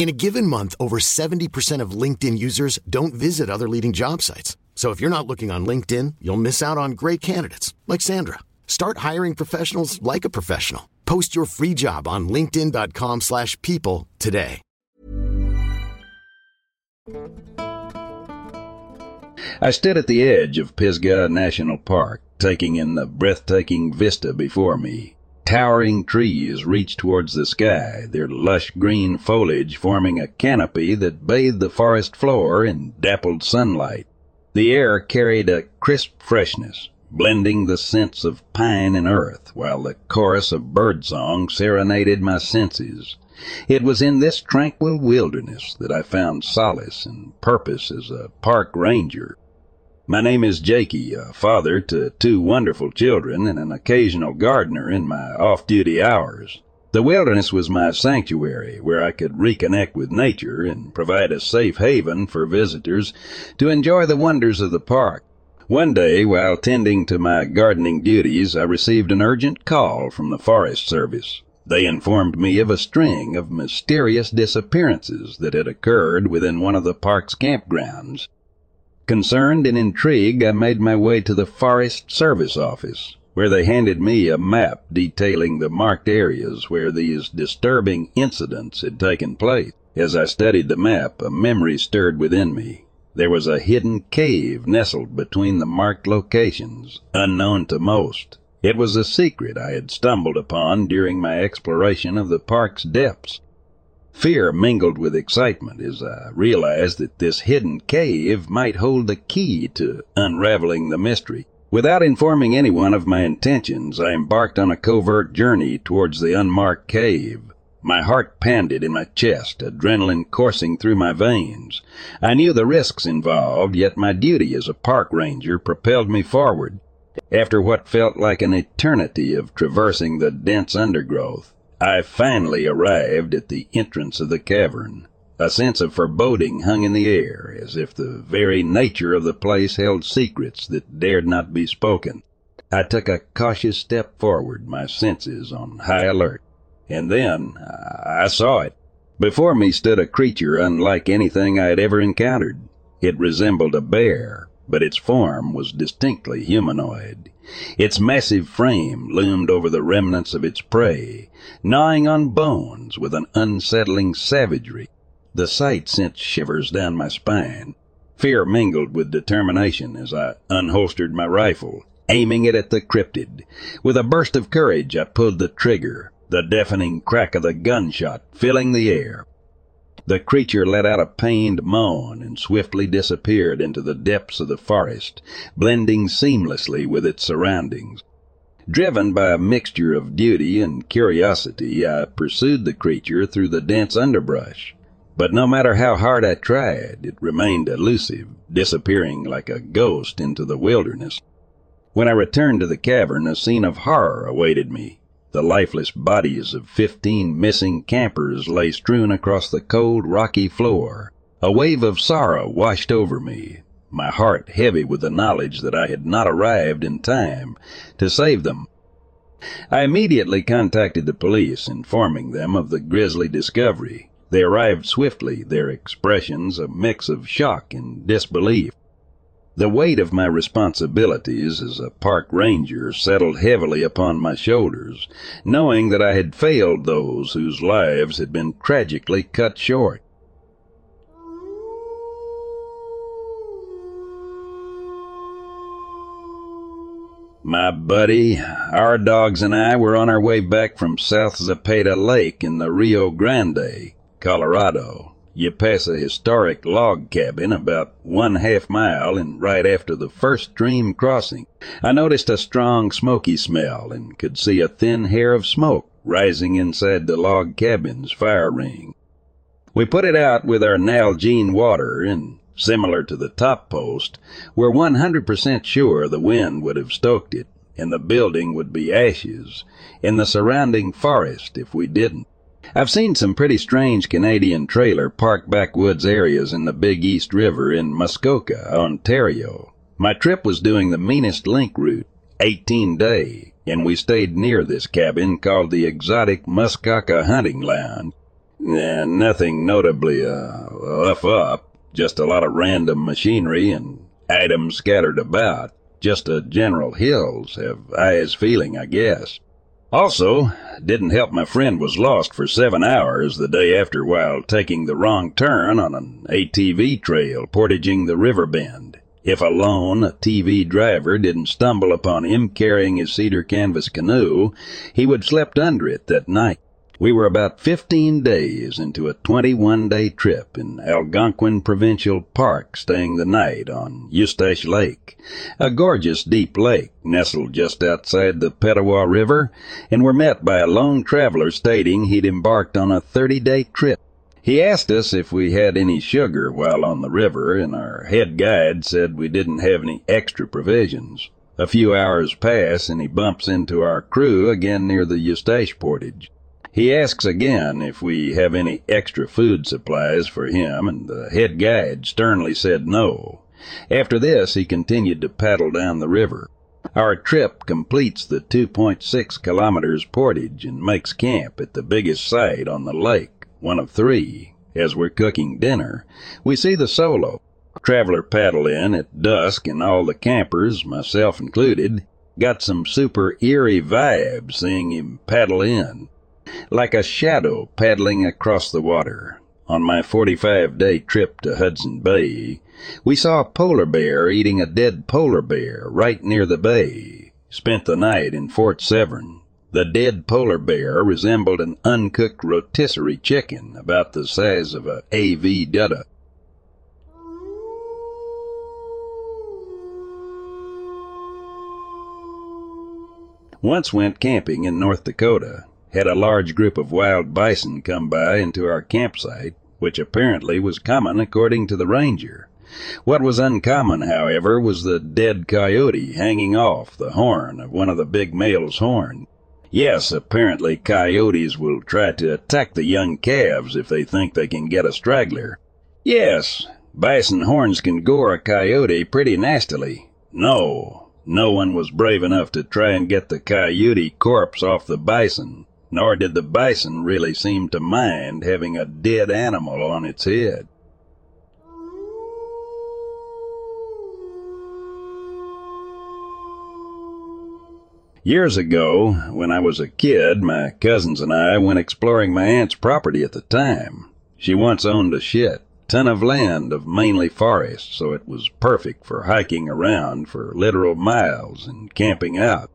In a given month, over 70% of LinkedIn users don't visit other leading job sites. So if you're not looking on LinkedIn, you'll miss out on great candidates like Sandra. Start hiring professionals like a professional. Post your free job on linkedin.com/people today. I stood at the edge of Pisgah National Park, taking in the breathtaking vista before me. Towering trees reached towards the sky, their lush green foliage forming a canopy that bathed the forest floor in dappled sunlight. The air carried a crisp freshness, blending the scents of pine and earth, while the chorus of birdsong serenaded my senses. It was in this tranquil wilderness that I found solace and purpose as a park ranger. My name is Jakey, a father to two wonderful children and an occasional gardener in my off-duty hours. The wilderness was my sanctuary where I could reconnect with nature and provide a safe haven for visitors to enjoy the wonders of the park. One day, while tending to my gardening duties, I received an urgent call from the Forest Service. They informed me of a string of mysterious disappearances that had occurred within one of the park's campgrounds. Concerned and intrigued, I made my way to the Forest Service office, where they handed me a map detailing the marked areas where these disturbing incidents had taken place. As I studied the map, a memory stirred within me. There was a hidden cave nestled between the marked locations, unknown to most. It was a secret I had stumbled upon during my exploration of the park's depths. Fear mingled with excitement as I realized that this hidden cave might hold the key to unraveling the mystery. Without informing anyone of my intentions, I embarked on a covert journey towards the unmarked cave. My heart pounded in my chest, adrenaline coursing through my veins. I knew the risks involved, yet my duty as a park ranger propelled me forward. After what felt like an eternity of traversing the dense undergrowth, I finally arrived at the entrance of the cavern. A sense of foreboding hung in the air, as if the very nature of the place held secrets that dared not be spoken. I took a cautious step forward, my senses on high alert. And then I saw it. Before me stood a creature unlike anything I had ever encountered. It resembled a bear, but its form was distinctly humanoid. Its massive frame loomed over the remnants of its prey, gnawing on bones with an unsettling savagery. The sight sent shivers down my spine. Fear mingled with determination as I unholstered my rifle, aiming it at the cryptid. With a burst of courage, I pulled the trigger, the deafening crack of the gunshot filling the air. The creature let out a pained moan and swiftly disappeared into the depths of the forest, blending seamlessly with its surroundings. Driven by a mixture of duty and curiosity, I pursued the creature through the dense underbrush. But no matter how hard I tried, it remained elusive, disappearing like a ghost into the wilderness. When I returned to the cavern, a scene of horror awaited me. The lifeless bodies of fifteen missing campers lay strewn across the cold, rocky floor. A wave of sorrow washed over me, my heart heavy with the knowledge that I had not arrived in time to save them. I immediately contacted the police, informing them of the grisly discovery. They arrived swiftly, their expressions a mix of shock and disbelief. The weight of my responsibilities as a park ranger settled heavily upon my shoulders, knowing that I had failed those whose lives had been tragically cut short. My buddy, our dogs and I were on our way back from South Zapata Lake in the Rio Grande, Colorado, you pass a historic log cabin about one half mile and right after the first stream crossing. I noticed a strong smoky smell and could see a thin hair of smoke rising inside the log cabin's fire ring. We put it out with our Nalgene water and similar to the top post, we're 100% sure the wind would have stoked it and the building would be ashes in the surrounding forest if we didn't. I've seen some pretty strange Canadian trailer park backwoods areas in the Big East River in Muskoka, Ontario. My trip was doing the meanest link route, 18 day, and we stayed near this cabin called the Exotic Muskoka Hunting Lounge. Eh, nothing notably uh, rough up, just a lot of random machinery and items scattered about. Just a general hills have eyes feeling, I guess. Also, didn't help my friend was lost for seven hours the day after while taking the wrong turn on an ATV trail portaging the river bend. If alone, ATV driver didn't stumble upon him carrying his cedar canvas canoe, he would slept under it that night. We were about 15 days into a 21 day trip in Algonquin Provincial Park, staying the night on Eustache Lake, a gorgeous deep lake nestled just outside the Petawawa River, and were met by a lone traveler stating he'd embarked on a 30 day trip. He asked us if we had any sugar while on the river, and our head guide said we didn't have any extra provisions. A few hours pass, and he bumps into our crew again near the Eustache portage. He asks again if we have any extra food supplies for him, and the head guide sternly said no. After this, he continued to paddle down the river. Our trip completes the 2.6 kilometers portage and makes camp at the biggest site on the lake, one of three. As we're cooking dinner, we see the solo. Traveler paddle in at dusk, and all the campers, myself included, got some super eerie vibes seeing him paddle in like a shadow paddling across the water. On my 45 day trip to Hudson Bay, we saw a polar bear eating a dead polar bear right near the bay. Spent the night in Fort Severn. The dead polar bear resembled an uncooked rotisserie chicken about the size of a AV Dutta. Once went camping in North Dakota had a large group of wild bison come by into our campsite, which apparently was common according to the ranger. What was uncommon, however, was the dead coyote hanging off the horn of one of the big male's horn. Yes, apparently coyotes will try to attack the young calves if they think they can get a straggler. Yes, bison horns can gore a coyote pretty nastily. No, no one was brave enough to try and get the coyote corpse off the bison nor did the bison really seem to mind having a dead animal on its head. Years ago, when I was a kid, my cousins and I went exploring my aunt's property at the time. She once owned a shit ton of land of mainly forest, so it was perfect for hiking around for literal miles and camping out.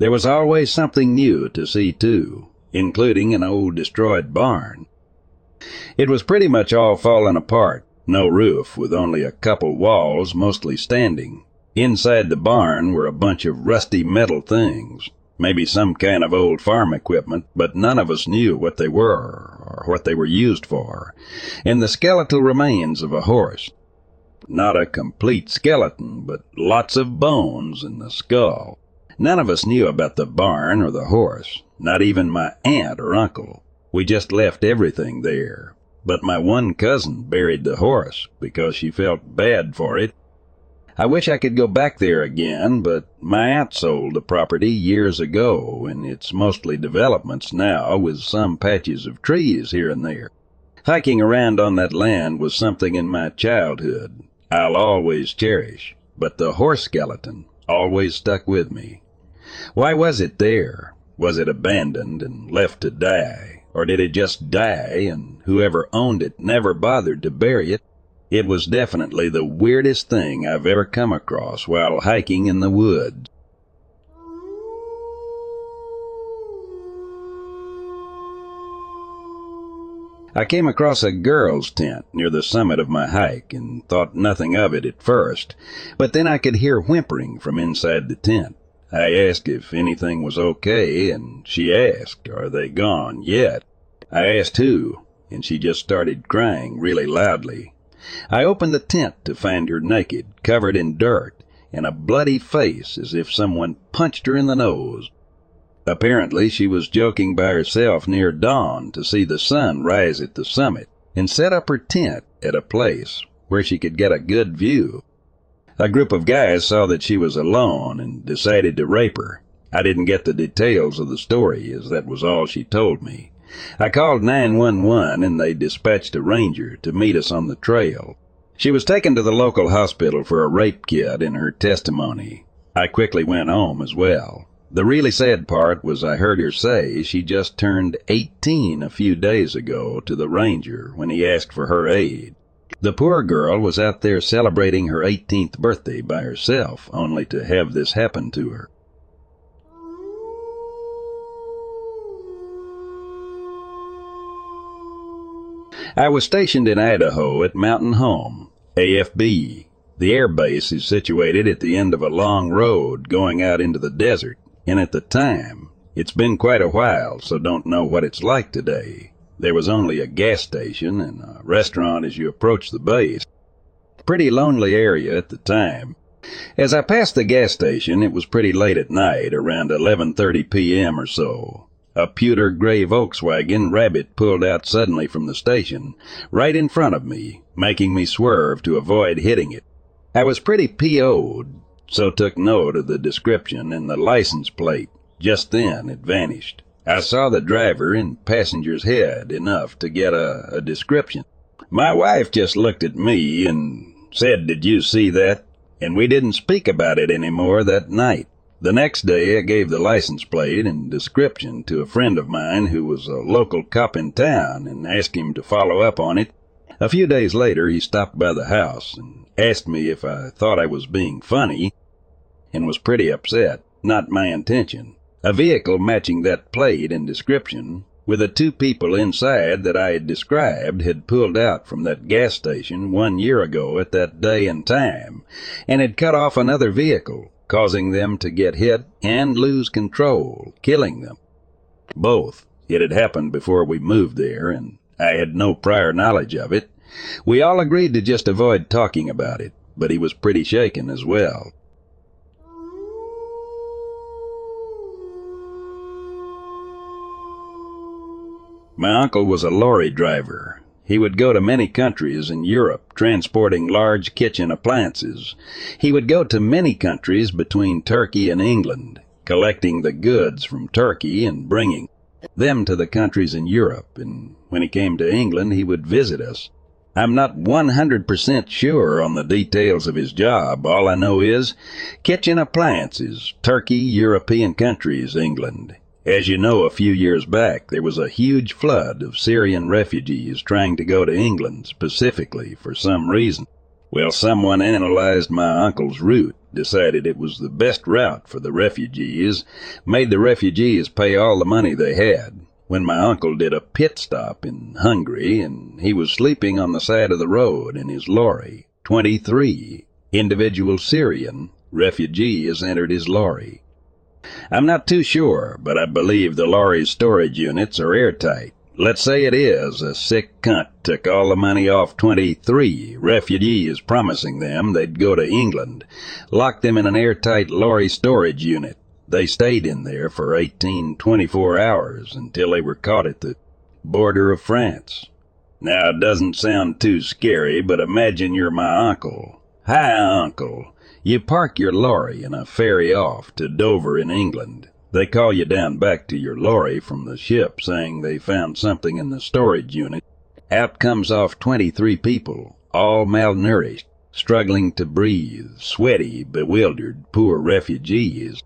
There was always something new to see too, including an old destroyed barn. It was pretty much all fallen apart, no roof, with only a couple walls mostly standing. Inside the barn were a bunch of rusty metal things, maybe some kind of old farm equipment, but none of us knew what they were or what they were used for, and the skeletal remains of a horse. Not a complete skeleton, but lots of bones in the skull. None of us knew about the barn or the horse, not even my aunt or uncle. We just left everything there. But my one cousin buried the horse because she felt bad for it I wish I could go back there again, but my aunt sold the property years ago, and it's mostly developments now with some patches of trees here and there. Hiking around on that land was something in my childhood I'll always cherish, but the horse skeleton always stuck with me. Why was it there? Was it abandoned and left to die? Or did it just die and whoever owned it never bothered to bury it? It was definitely the weirdest thing I've ever come across while hiking in the woods. I came across a girl's tent near the summit of my hike and thought nothing of it at first, but then I could hear whimpering from inside the tent. I asked if anything was okay, and she asked, Are they gone yet? I asked who, and she just started crying really loudly. I opened the tent to find her naked, covered in dirt, and a bloody face as if someone punched her in the nose. Apparently she was joking by herself near dawn to see the sun rise at the summit and set up her tent at a place where she could get a good view. A group of guys saw that she was alone and decided to rape her. I didn't get the details of the story as that was all she told me. I called 911 and they dispatched a ranger to meet us on the trail. She was taken to the local hospital for a rape kit in her testimony. I quickly went home as well. The really sad part was I heard her say she just turned 18 a few days ago to the ranger when he asked for her aid. The poor girl was out there celebrating her 18th birthday by herself, only to have this happen to her. I was stationed in Idaho at Mountain Home, AFB. The air base is situated at the end of a long road going out into the desert, and at the time, it's been quite a while, so don't know what it's like today. There was only a gas station and a restaurant as you approached the base. Pretty lonely area at the time. As I passed the gas station, it was pretty late at night, around 11:30 p.m. or so. A pewter gray Volkswagen Rabbit pulled out suddenly from the station, right in front of me, making me swerve to avoid hitting it. I was pretty PO'd, so took note of the description and the license plate. Just then it vanished. I saw the driver and passenger's head enough to get a, a description. My wife just looked at me and said, Did you see that? And we didn't speak about it any more that night. The next day I gave the license plate and description to a friend of mine who was a local cop in town and asked him to follow up on it. A few days later he stopped by the house and asked me if I thought I was being funny and was pretty upset. Not my intention. A vehicle matching that plate and description with the two people inside that I had described had pulled out from that gas station one year ago at that day and time and had cut off another vehicle causing them to get hit and lose control, killing them. Both. It had happened before we moved there, and I had no prior knowledge of it. We all agreed to just avoid talking about it, but he was pretty shaken as well. My uncle was a lorry driver, he would go to many countries in Europe transporting large kitchen appliances. He would go to many countries between Turkey and England, collecting the goods from Turkey and bringing them to the countries in Europe. And when he came to England, he would visit us. I'm not 100% sure on the details of his job. All I know is kitchen appliances, Turkey, European countries, England. As you know, a few years back, there was a huge flood of Syrian refugees trying to go to England specifically for some reason. Well, someone analyzed my uncle's route, decided it was the best route for the refugees, made the refugees pay all the money they had, when my uncle did a pit stop in Hungary and he was sleeping on the side of the road in his lorry. 23 individual Syrian refugees entered his lorry. I'm not too sure, but I believe the lorry's storage units are airtight. Let's say it is. A sick cunt took all the money off 23 refugees, promising them they'd go to England, locked them in an airtight lorry storage unit, they stayed in there for 18, 24 hours until they were caught at the border of France. Now, it doesn't sound too scary, but imagine you're my uncle. Hi, uncle. You park your lorry and a ferry off to Dover in England. They call you down back to your lorry from the ship saying they found something in the storage unit. Out comes off 23 people, all malnourished, struggling to breathe, sweaty, bewildered, poor refugees.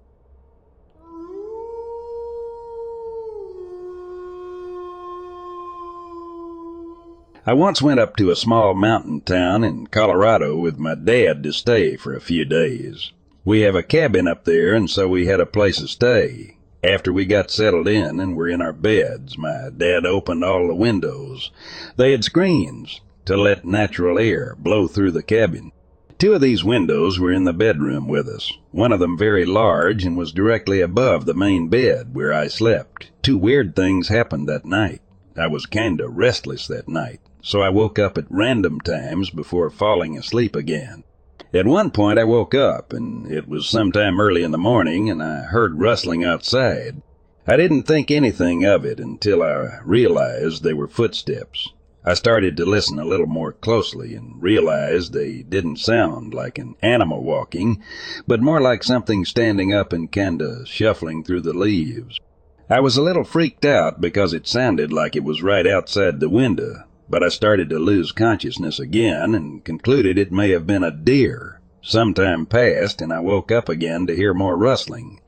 I once went up to a small mountain town in Colorado with my dad to stay for a few days. We have a cabin up there, and so we had a place to stay. After we got settled in and were in our beds, my dad opened all the windows. They had screens to let natural air blow through the cabin. Two of these windows were in the bedroom with us, one of them very large and was directly above the main bed where I slept. Two weird things happened that night. I was kinda restless that night so I woke up at random times before falling asleep again. At one point I woke up, and it was sometime early in the morning, and I heard rustling outside. I didn't think anything of it until I realized they were footsteps. I started to listen a little more closely and realized they didn't sound like an animal walking, but more like something standing up and kinda shuffling through the leaves. I was a little freaked out because it sounded like it was right outside the window, but I started to lose consciousness again and concluded it may have been a deer. Some time passed and I woke up again to hear more rustling.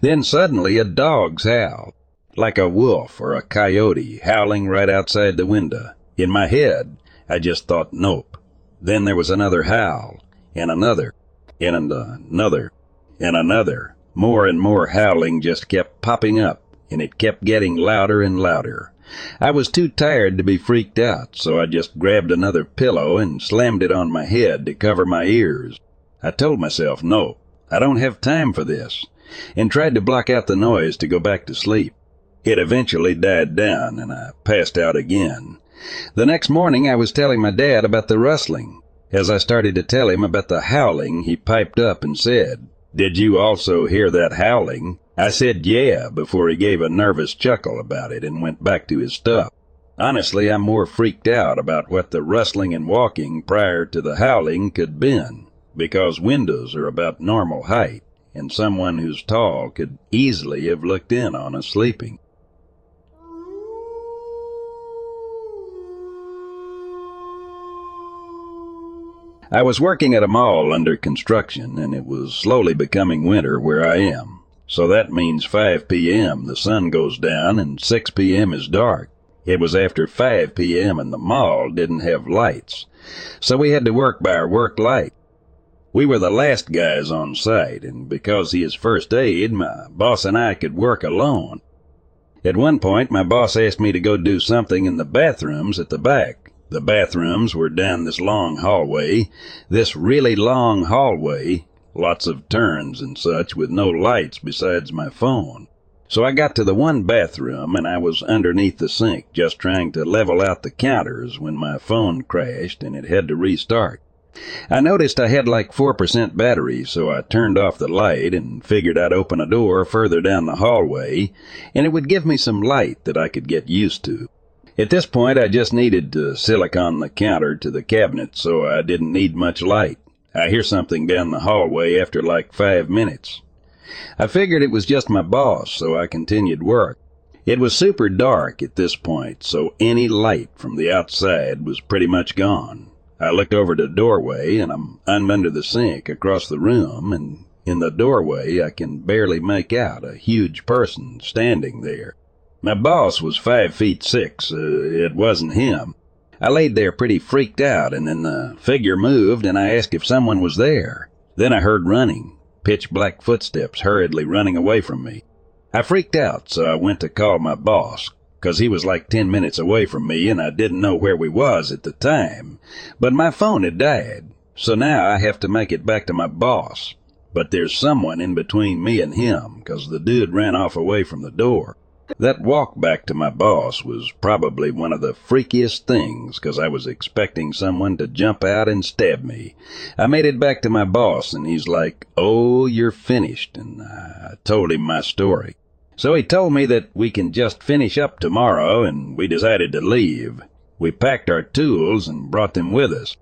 Then suddenly a dog's howl, like a wolf or a coyote howling right outside the window. In my head, I just thought nope. Then there was another howl, and another, and another, and another. More and more howling just kept popping up, and it kept getting louder and louder. I was too tired to be freaked out, so I just grabbed another pillow and slammed it on my head to cover my ears. I told myself, no, I don't have time for this, and tried to block out the noise to go back to sleep. It eventually died down, and I passed out again. The next morning I was telling my dad about the rustling. As I started to tell him about the howling, he piped up and said, Did you also hear that howling? I said yeah before he gave a nervous chuckle about it and went back to his stuff. Honestly, I'm more freaked out about what the rustling and walking prior to the howling could been, because windows are about normal height, and someone who's tall could easily have looked in on us sleeping. I was working at a mall under construction, and it was slowly becoming winter where I am. So that means 5 p.m. the sun goes down and 6 p.m. is dark. It was after 5 p.m. and the mall didn't have lights. So we had to work by our work light. We were the last guys on site, and because he is first aid, my boss and I could work alone. At one point, my boss asked me to go do something in the bathrooms at the back. The bathrooms were down this long hallway, this really long hallway, lots of turns and such with no lights besides my phone. So I got to the one bathroom and I was underneath the sink just trying to level out the counters when my phone crashed and it had to restart. I noticed I had like 4% battery, so I turned off the light and figured I'd open a door further down the hallway and it would give me some light that I could get used to. At this point, I just needed to silicon the counter to the cabinet, so I didn't need much light. I hear something down the hallway after like five minutes. I figured it was just my boss, so I continued work. It was super dark at this point, so any light from the outside was pretty much gone. I looked over the doorway, and I'm, I'm under the sink across the room, and in the doorway I can barely make out a huge person standing there. My boss was five feet six. Uh, it wasn't him. I laid there pretty freaked out, and then the figure moved, and I asked if someone was there. Then I heard running, pitch black footsteps hurriedly running away from me. I freaked out, so I went to call my boss, 'cause he was like ten minutes away from me, and I didn't know where we was at the time. But my phone had died, so now I have to make it back to my boss. But there's someone in between me and him, 'cause the dude ran off away from the door. That walk back to my boss was probably one of the freakiest things, 'cause I was expecting someone to jump out and stab me. I made it back to my boss, and he's like, Oh, you're finished, and I told him my story. So he told me that we can just finish up tomorrow, and we decided to leave. We packed our tools and brought them with us.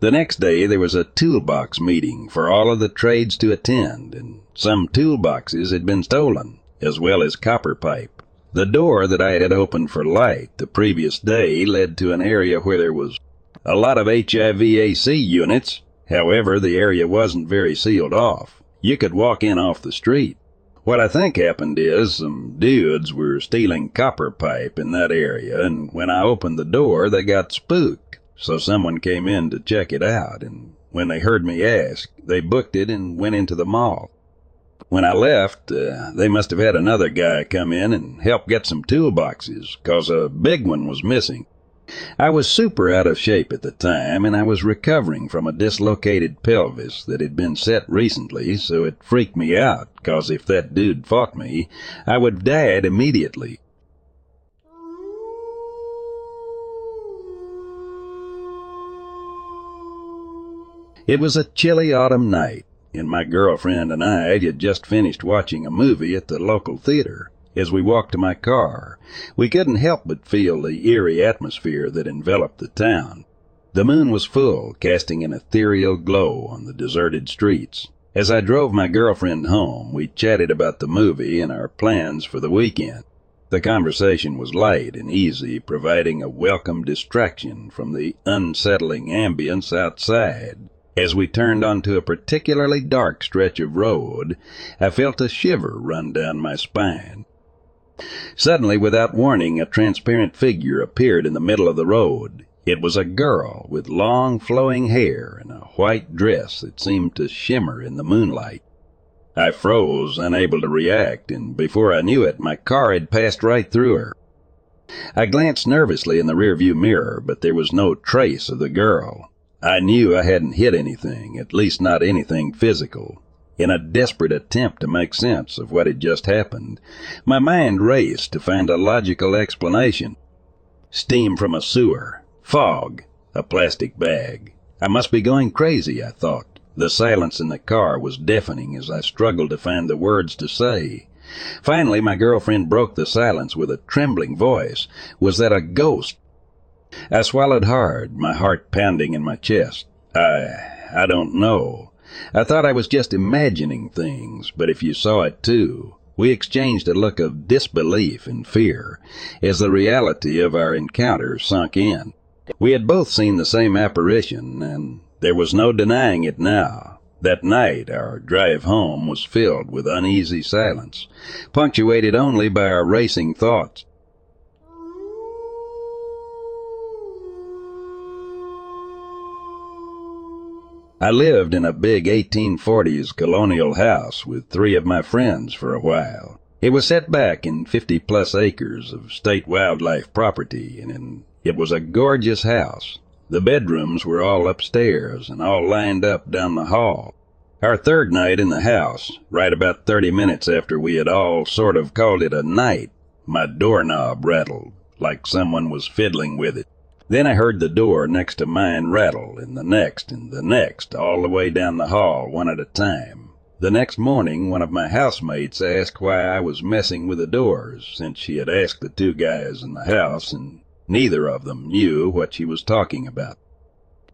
The next day there was a toolbox meeting for all of the trades to attend, and some toolboxes had been stolen, as well as copper pipe. The door that I had opened for light the previous day led to an area where there was a lot of HVAC units. However, the area wasn't very sealed off. You could walk in off the street. What I think happened is some dudes were stealing copper pipe in that area, and when I opened the door, they got spooked. So someone came in to check it out, and when they heard me ask, they booked it and went into the mall. When I left, uh, they must have had another guy come in and help get some toolboxes, 'cause a big one was missing. I was super out of shape at the time, and I was recovering from a dislocated pelvis that had been set recently, so it freaked me out, 'cause if that dude fought me, I would have died immediately. It was a chilly autumn night and my girlfriend and I had just finished watching a movie at the local theater. As we walked to my car, we couldn't help but feel the eerie atmosphere that enveloped the town. The moon was full, casting an ethereal glow on the deserted streets. As I drove my girlfriend home, we chatted about the movie and our plans for the weekend. The conversation was light and easy, providing a welcome distraction from the unsettling ambience outside. As we turned onto a particularly dark stretch of road, I felt a shiver run down my spine. Suddenly, without warning, a transparent figure appeared in the middle of the road. It was a girl with long flowing hair and a white dress that seemed to shimmer in the moonlight. I froze, unable to react, and before I knew it, my car had passed right through her. I glanced nervously in the rearview mirror, but there was no trace of the girl. I knew I hadn't hit anything, at least not anything physical. In a desperate attempt to make sense of what had just happened, my mind raced to find a logical explanation. Steam from a sewer, fog, a plastic bag. I must be going crazy, I thought. The silence in the car was deafening as I struggled to find the words to say. Finally, my girlfriend broke the silence with a trembling voice. Was that a ghost I swallowed hard, my heart pounding in my chest. I, I don't know. I thought I was just imagining things, but if you saw it too, we exchanged a look of disbelief and fear as the reality of our encounter sunk in. We had both seen the same apparition, and there was no denying it now. That night, our drive home was filled with uneasy silence, punctuated only by our racing thoughts. I lived in a big 1840s colonial house with three of my friends for a while. It was set back in 50 plus acres of state wildlife property, and it was a gorgeous house. The bedrooms were all upstairs and all lined up down the hall. Our third night in the house, right about 30 minutes after we had all sort of called it a night, my doorknob rattled like someone was fiddling with it. Then I heard the door next to mine rattle, and the next, and the next, all the way down the hall, one at a time. The next morning, one of my housemates asked why I was messing with the doors, since she had asked the two guys in the house, and neither of them knew what she was talking about.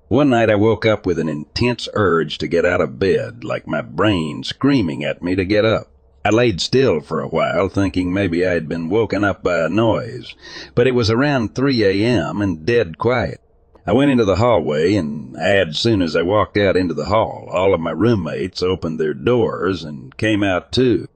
One night I woke up with an intense urge to get out of bed, like my brain screaming at me to get up. I laid still for a while, thinking maybe I had been woken up by a noise, but it was around 3 a.m. and dead quiet. I went into the hallway, and as soon as I walked out into the hall, all of my roommates opened their doors and came out too.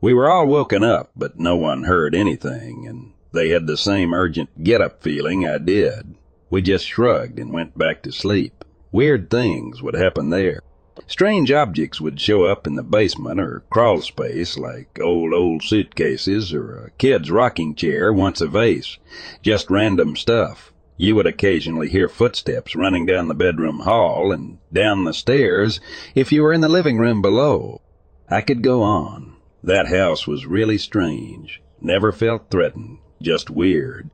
We were all woken up, but no one heard anything, and they had the same urgent get up feeling I did. We just shrugged and went back to sleep. Weird things would happen there. Strange objects would show up in the basement or crawl space, like old, old suitcases or a kid's rocking chair once a vase. Just random stuff. You would occasionally hear footsteps running down the bedroom hall and down the stairs if you were in the living room below. I could go on. That house was really strange. Never felt threatened, just weird.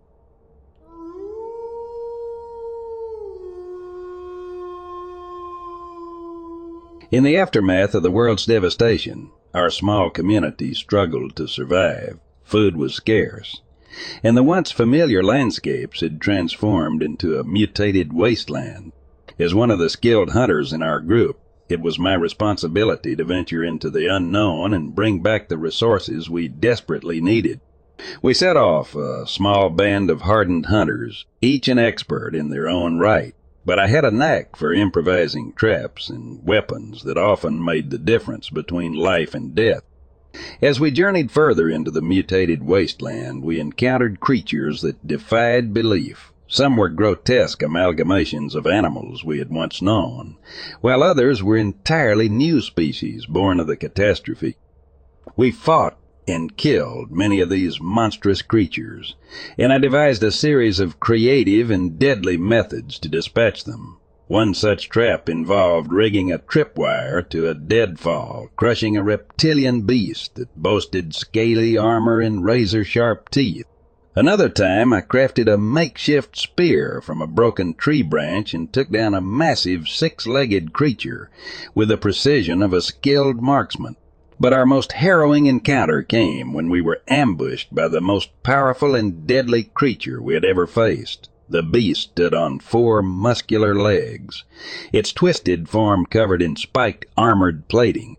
In the aftermath of the world's devastation, our small community struggled to survive. Food was scarce, and the once familiar landscapes had transformed into a mutated wasteland. As one of the skilled hunters in our group, it was my responsibility to venture into the unknown and bring back the resources we desperately needed. We set off a small band of hardened hunters, each an expert in their own right but I had a knack for improvising traps and weapons that often made the difference between life and death. As we journeyed further into the mutated wasteland, we encountered creatures that defied belief. Some were grotesque amalgamations of animals we had once known, while others were entirely new species born of the catastrophe. We fought and killed many of these monstrous creatures, and I devised a series of creative and deadly methods to dispatch them. One such trap involved rigging a tripwire to a deadfall, crushing a reptilian beast that boasted scaly armor and razor sharp teeth. Another time I crafted a makeshift spear from a broken tree branch and took down a massive six-legged creature with the precision of a skilled marksman. But our most harrowing encounter came when we were ambushed by the most powerful and deadly creature we had ever faced. The beast stood on four muscular legs, its twisted form covered in spiked armored plating.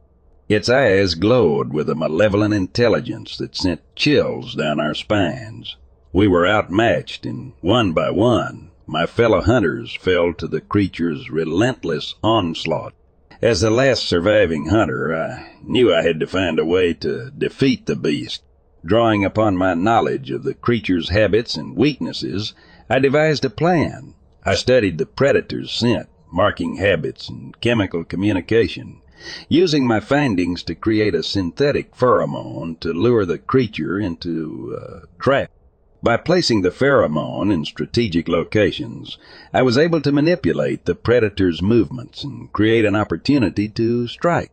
Its eyes glowed with a malevolent intelligence that sent chills down our spines. We were outmatched, and one by one, my fellow hunters fell to the creature's relentless onslaught. As the last surviving hunter, I knew I had to find a way to defeat the beast. Drawing upon my knowledge of the creature's habits and weaknesses, I devised a plan. I studied the predator's scent, marking habits, and chemical communication, using my findings to create a synthetic pheromone to lure the creature into a trap. By placing the pheromone in strategic locations, I was able to manipulate the predator's movements and create an opportunity to strike.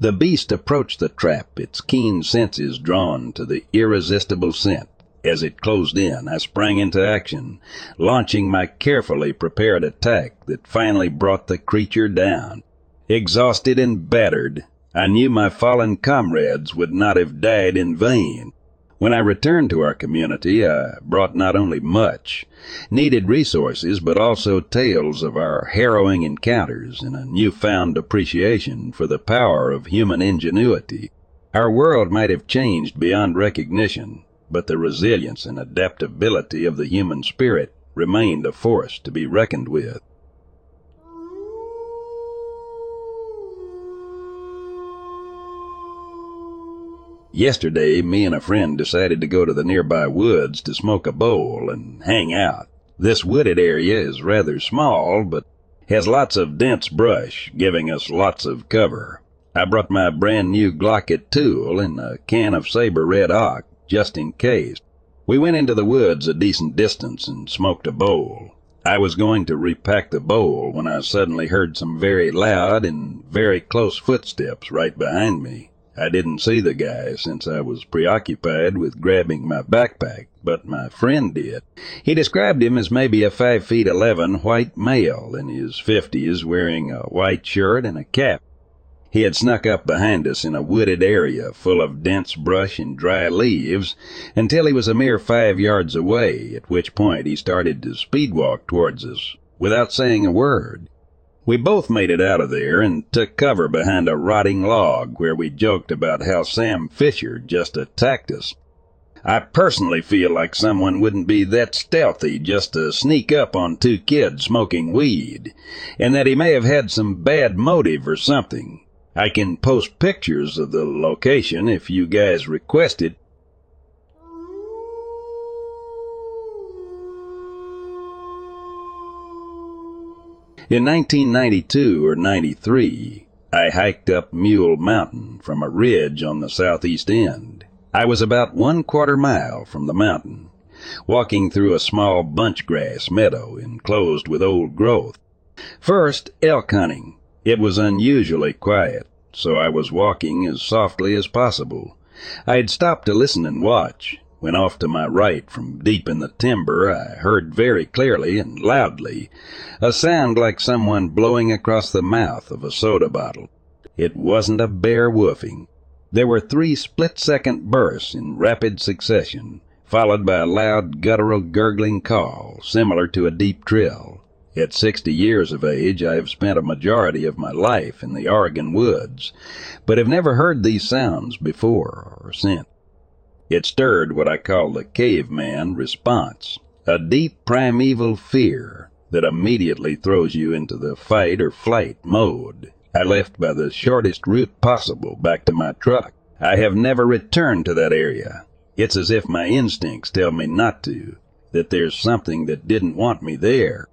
The beast approached the trap, its keen senses drawn to the irresistible scent. As it closed in, I sprang into action, launching my carefully prepared attack that finally brought the creature down. Exhausted and battered, I knew my fallen comrades would not have died in vain. When I returned to our community, I brought not only much needed resources, but also tales of our harrowing encounters and a newfound appreciation for the power of human ingenuity. Our world might have changed beyond recognition, but the resilience and adaptability of the human spirit remained a force to be reckoned with. Yesterday, me and a friend decided to go to the nearby woods to smoke a bowl and hang out. This wooded area is rather small, but has lots of dense brush, giving us lots of cover. I brought my brand new Glocket tool and a can of Saber Red Ock, just in case. We went into the woods a decent distance and smoked a bowl. I was going to repack the bowl when I suddenly heard some very loud and very close footsteps right behind me. I didn't see the guy since I was preoccupied with grabbing my backpack, but my friend did. He described him as maybe a five feet eleven white male in his fifties wearing a white shirt and a cap. He had snuck up behind us in a wooded area full of dense brush and dry leaves until he was a mere five yards away, at which point he started to speed walk towards us without saying a word. We both made it out of there and took cover behind a rotting log where we joked about how Sam Fisher just attacked us. I personally feel like someone wouldn't be that stealthy just to sneak up on two kids smoking weed, and that he may have had some bad motive or something. I can post pictures of the location if you guys request it. In 1992 or 93, I hiked up Mule Mountain from a ridge on the southeast end. I was about one quarter mile from the mountain, walking through a small bunchgrass meadow enclosed with old growth. First, elk hunting. It was unusually quiet, so I was walking as softly as possible. I had stopped to listen and watch, when off to my right from deep in the timber I heard very clearly and loudly a sound like someone blowing across the mouth of a soda bottle. It wasn't a bear woofing. There were three split-second bursts in rapid succession, followed by a loud guttural gurgling call, similar to a deep trill. At sixty years of age, I have spent a majority of my life in the Oregon woods, but have never heard these sounds before or since. It stirred what I call the caveman response, a deep primeval fear that immediately throws you into the fight or flight mode. I left by the shortest route possible back to my truck. I have never returned to that area. It's as if my instincts tell me not to, that there's something that didn't want me there.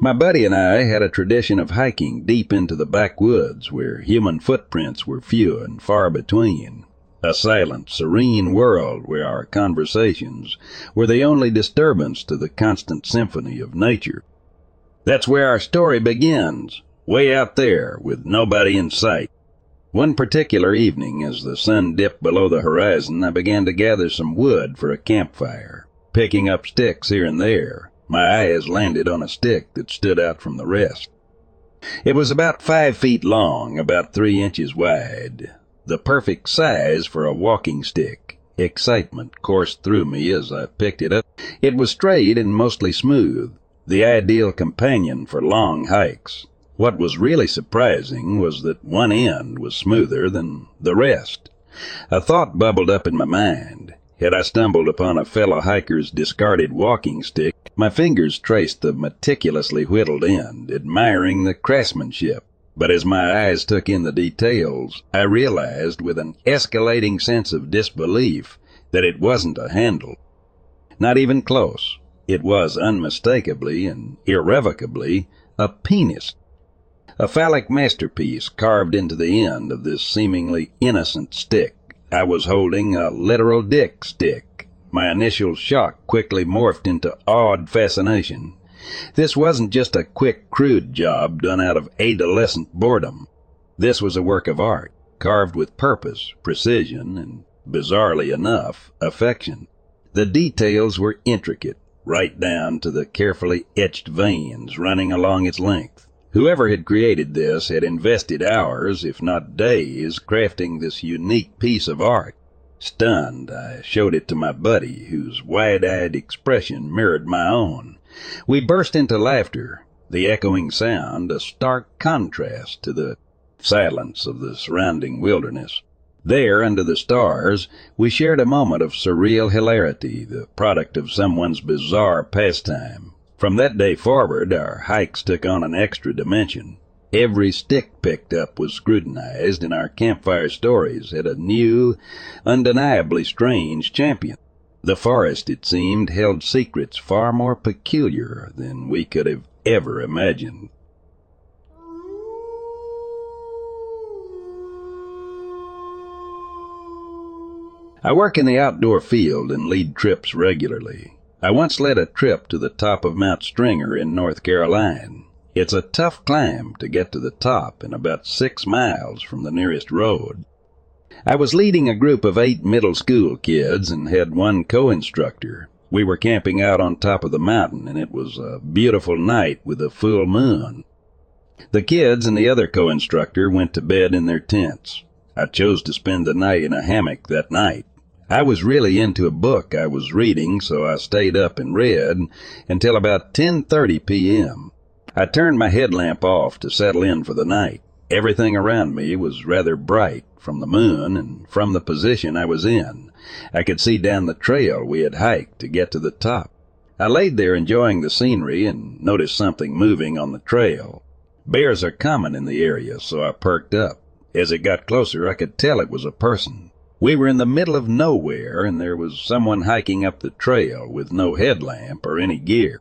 My buddy and I had a tradition of hiking deep into the backwoods where human footprints were few and far between a silent, serene world where our conversations were the only disturbance to the constant symphony of nature. That's where our story begins, way out there with nobody in sight. One particular evening, as the sun dipped below the horizon, I began to gather some wood for a campfire, picking up sticks here and there. My eyes landed on a stick that stood out from the rest. It was about five feet long, about three inches wide the perfect size for a walking stick. Excitement coursed through me as I picked it up. It was straight and mostly smooth, the ideal companion for long hikes. What was really surprising was that one end was smoother than the rest. A thought bubbled up in my mind. Had I stumbled upon a fellow hiker's discarded walking stick, my fingers traced the meticulously whittled end, admiring the craftsmanship. But as my eyes took in the details, I realized with an escalating sense of disbelief that it wasn't a handle. Not even close. It was unmistakably and irrevocably a penis. A phallic masterpiece carved into the end of this seemingly innocent stick. I was holding a literal dick stick. My initial shock quickly morphed into awed fascination. This wasn't just a quick, crude job done out of adolescent boredom. This was a work of art, carved with purpose, precision, and, bizarrely enough, affection. The details were intricate, right down to the carefully etched veins running along its length. Whoever had created this had invested hours, if not days, crafting this unique piece of art. Stunned, I showed it to my buddy, whose wide-eyed expression mirrored my own. We burst into laughter, the echoing sound a stark contrast to the silence of the surrounding wilderness. There, under the stars, we shared a moment of surreal hilarity, the product of someone's bizarre pastime. From that day forward, our hikes took on an extra dimension. Every stick picked up was scrutinized, and our campfire stories had a new, undeniably strange champion. The forest, it seemed, held secrets far more peculiar than we could have ever imagined. I work in the outdoor field and lead trips regularly. I once led a trip to the top of Mount Stringer in North Carolina. It's a tough climb to get to the top and about six miles from the nearest road. I was leading a group of eight middle school kids and had one co-instructor. We were camping out on top of the mountain and it was a beautiful night with a full moon. The kids and the other co-instructor went to bed in their tents. I chose to spend the night in a hammock that night. I was really into a book I was reading, so I stayed up and read until about 10:30 p.m. I turned my headlamp off to settle in for the night. Everything around me was rather bright from the moon and from the position I was in. I could see down the trail we had hiked to get to the top. I laid there enjoying the scenery and noticed something moving on the trail. Bears are common in the area, so I perked up. As it got closer, I could tell it was a person. We were in the middle of nowhere, and there was someone hiking up the trail with no headlamp or any gear.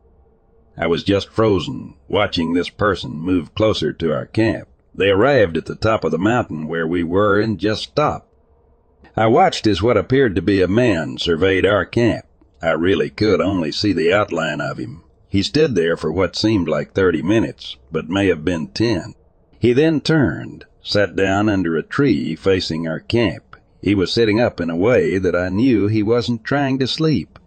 I was just frozen, watching this person move closer to our camp. They arrived at the top of the mountain where we were and just stopped. I watched as what appeared to be a man surveyed our camp. I really could only see the outline of him. He stood there for what seemed like thirty minutes, but may have been ten. He then turned, sat down under a tree facing our camp, he was sitting up in a way that I knew he wasn't trying to sleep.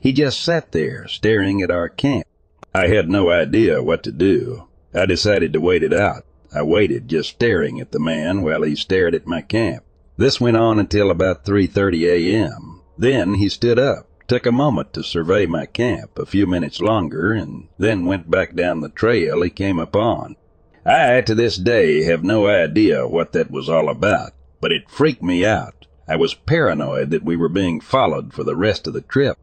He just sat there, staring at our camp. I had no idea what to do. I decided to wait it out. I waited, just staring at the man while he stared at my camp. This went on until about 3.30 a.m. Then he stood up, took a moment to survey my camp, a few minutes longer, and then went back down the trail he came upon. I, to this day, have no idea what that was all about, but it freaked me out. I was paranoid that we were being followed for the rest of the trip.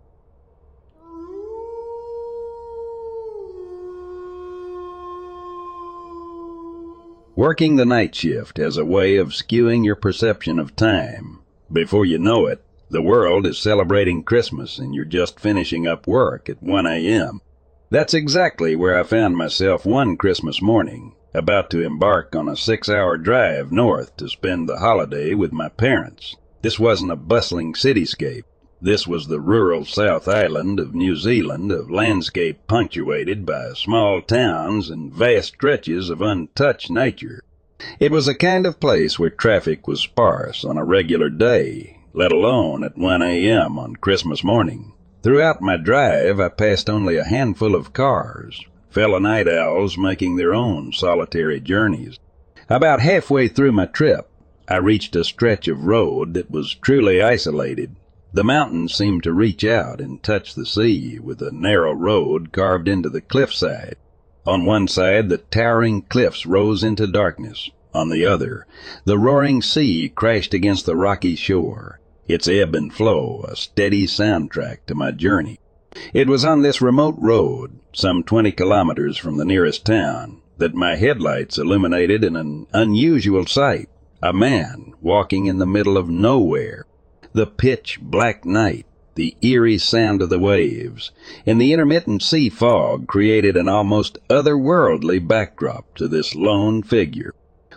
Working the night shift has a way of skewing your perception of time. Before you know it, the world is celebrating Christmas and you're just finishing up work at 1 a.m. That's exactly where I found myself one Christmas morning, about to embark on a six hour drive north to spend the holiday with my parents. This wasn't a bustling cityscape. This was the rural South Island of New Zealand, a landscape punctuated by small towns and vast stretches of untouched nature. It was a kind of place where traffic was sparse on a regular day, let alone at 1 a.m. on Christmas morning. Throughout my drive, I passed only a handful of cars, fellow night owls making their own solitary journeys. About halfway through my trip, I reached a stretch of road that was truly isolated. The mountains seemed to reach out and touch the sea with a narrow road carved into the cliffside. On one side, the towering cliffs rose into darkness. On the other, the roaring sea crashed against the rocky shore, its ebb and flow a steady soundtrack to my journey. It was on this remote road, some twenty kilometers from the nearest town, that my headlights illuminated an unusual sight a man walking in the middle of nowhere, the pitch black night, the eerie sound of the waves, and the intermittent sea fog created an almost otherworldly backdrop to this lone figure.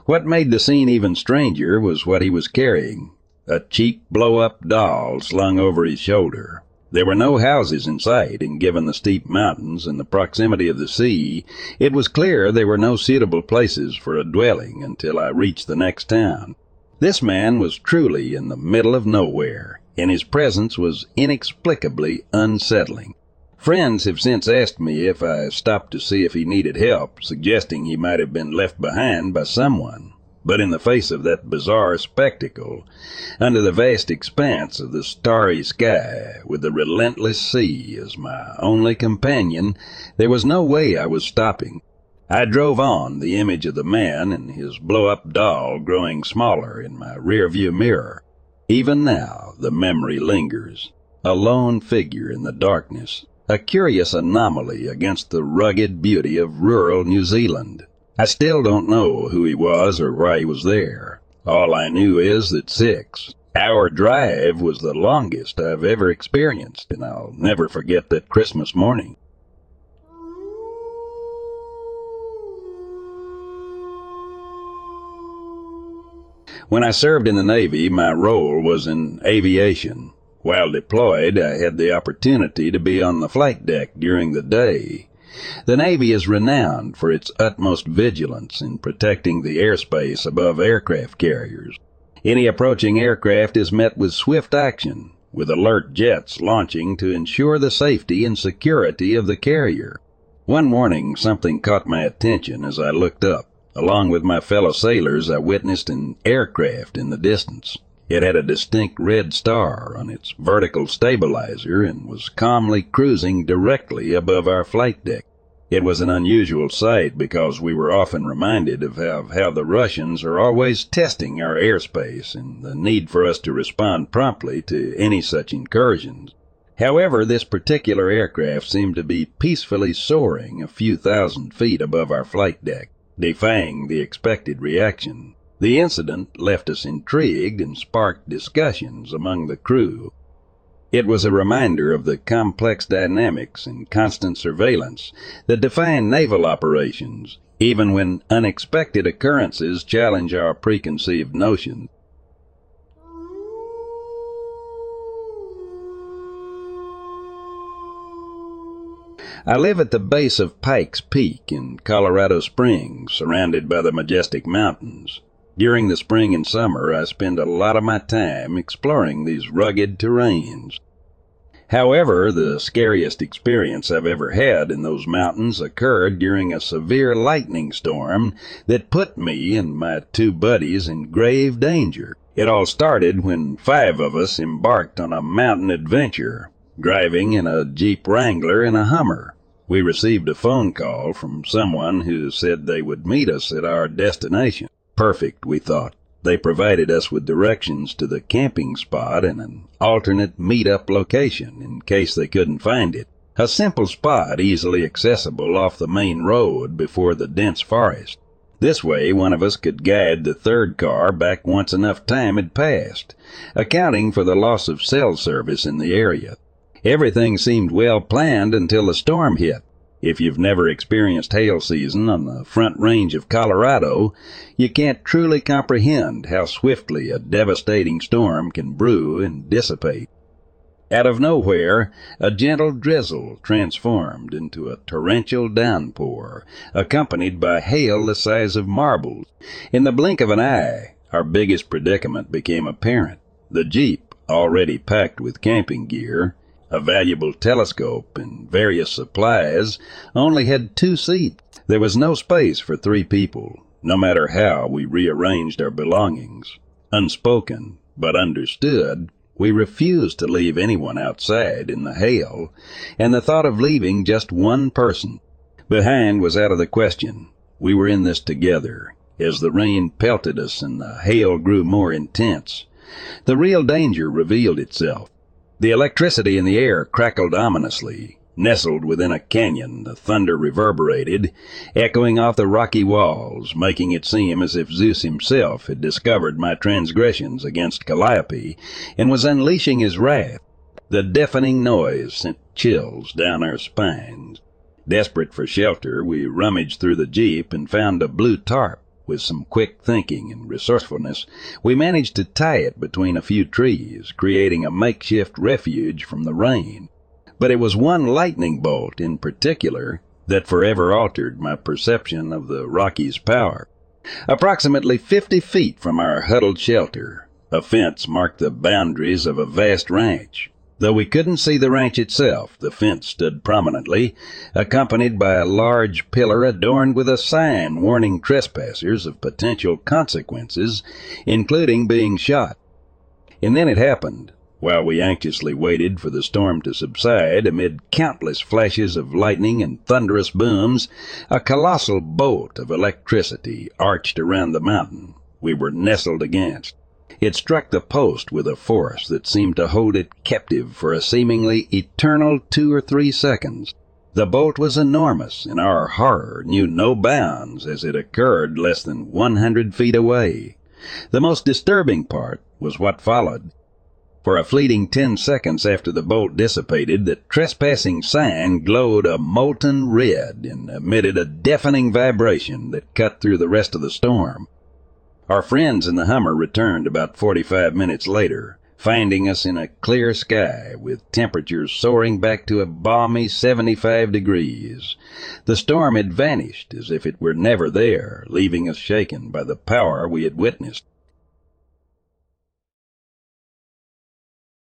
What made the scene even stranger was what he was carrying a cheap blow up doll slung over his shoulder. There were no houses in sight, and given the steep mountains and the proximity of the sea, it was clear there were no suitable places for a dwelling until I reached the next town. This man was truly in the middle of nowhere, and his presence was inexplicably unsettling. Friends have since asked me if I stopped to see if he needed help, suggesting he might have been left behind by someone. But in the face of that bizarre spectacle, under the vast expanse of the starry sky, with the relentless sea as my only companion, there was no way I was stopping. I drove on, the image of the man and his blow-up doll growing smaller in my rear-view mirror. Even now, the memory lingers. A lone figure in the darkness, a curious anomaly against the rugged beauty of rural New Zealand. I still don't know who he was or why he was there. All I knew is that six hour drive was the longest I've ever experienced, and I'll never forget that Christmas morning. When I served in the Navy, my role was in aviation. While deployed, I had the opportunity to be on the flight deck during the day the Navy is renowned for its utmost vigilance in protecting the airspace above aircraft carriers. Any approaching aircraft is met with swift action, with alert jets launching to ensure the safety and security of the carrier. One morning, something caught my attention as I looked up. Along with my fellow sailors, I witnessed an aircraft in the distance. It had a distinct red star on its vertical stabilizer and was calmly cruising directly above our flight deck. It was an unusual sight because we were often reminded of how, how the Russians are always testing our airspace and the need for us to respond promptly to any such incursions. However, this particular aircraft seemed to be peacefully soaring a few thousand feet above our flight deck, defying the expected reaction. The incident left us intrigued and sparked discussions among the crew. It was a reminder of the complex dynamics and constant surveillance that define naval operations, even when unexpected occurrences challenge our preconceived notions. I live at the base of Pikes Peak in Colorado Springs, surrounded by the majestic mountains. During the spring and summer, I spend a lot of my time exploring these rugged terrains. However, the scariest experience I've ever had in those mountains occurred during a severe lightning storm that put me and my two buddies in grave danger. It all started when five of us embarked on a mountain adventure, driving in a Jeep Wrangler and a Hummer. We received a phone call from someone who said they would meet us at our destination. Perfect, we thought. They provided us with directions to the camping spot and an alternate meet-up location in case they couldn't find it. A simple spot easily accessible off the main road before the dense forest. This way, one of us could guide the third car back once enough time had passed, accounting for the loss of cell service in the area. Everything seemed well planned until the storm hit. If you've never experienced hail season on the front range of Colorado, you can't truly comprehend how swiftly a devastating storm can brew and dissipate. Out of nowhere, a gentle drizzle transformed into a torrential downpour, accompanied by hail the size of marbles. In the blink of an eye, our biggest predicament became apparent. The Jeep, already packed with camping gear, a valuable telescope, and various supplies, only had two seats. There was no space for three people, no matter how we rearranged our belongings. Unspoken, but understood, we refused to leave anyone outside in the hail, and the thought of leaving just one person behind was out of the question. We were in this together. As the rain pelted us and the hail grew more intense, the real danger revealed itself. The electricity in the air crackled ominously. Nestled within a canyon, the thunder reverberated, echoing off the rocky walls, making it seem as if Zeus himself had discovered my transgressions against Calliope and was unleashing his wrath. The deafening noise sent chills down our spines. Desperate for shelter, we rummaged through the jeep and found a blue tarp. With some quick thinking and resourcefulness, we managed to tie it between a few trees, creating a makeshift refuge from the rain. But it was one lightning bolt in particular that forever altered my perception of the Rockies' power. Approximately fifty feet from our huddled shelter, a fence marked the boundaries of a vast ranch. Though we couldn't see the ranch itself, the fence stood prominently, accompanied by a large pillar adorned with a sign warning trespassers of potential consequences, including being shot. And then it happened. While we anxiously waited for the storm to subside amid countless flashes of lightning and thunderous booms, a colossal bolt of electricity arched around the mountain we were nestled against. It struck the post with a force that seemed to hold it captive for a seemingly eternal two or three seconds. The bolt was enormous, and our horror knew no bounds as it occurred less than one hundred feet away. The most disturbing part was what followed. For a fleeting ten seconds after the bolt dissipated, the trespassing sign glowed a molten red and emitted a deafening vibration that cut through the rest of the storm. Our friends in the Hummer returned about 45 minutes later, finding us in a clear sky with temperatures soaring back to a balmy 75 degrees. The storm had vanished as if it were never there, leaving us shaken by the power we had witnessed.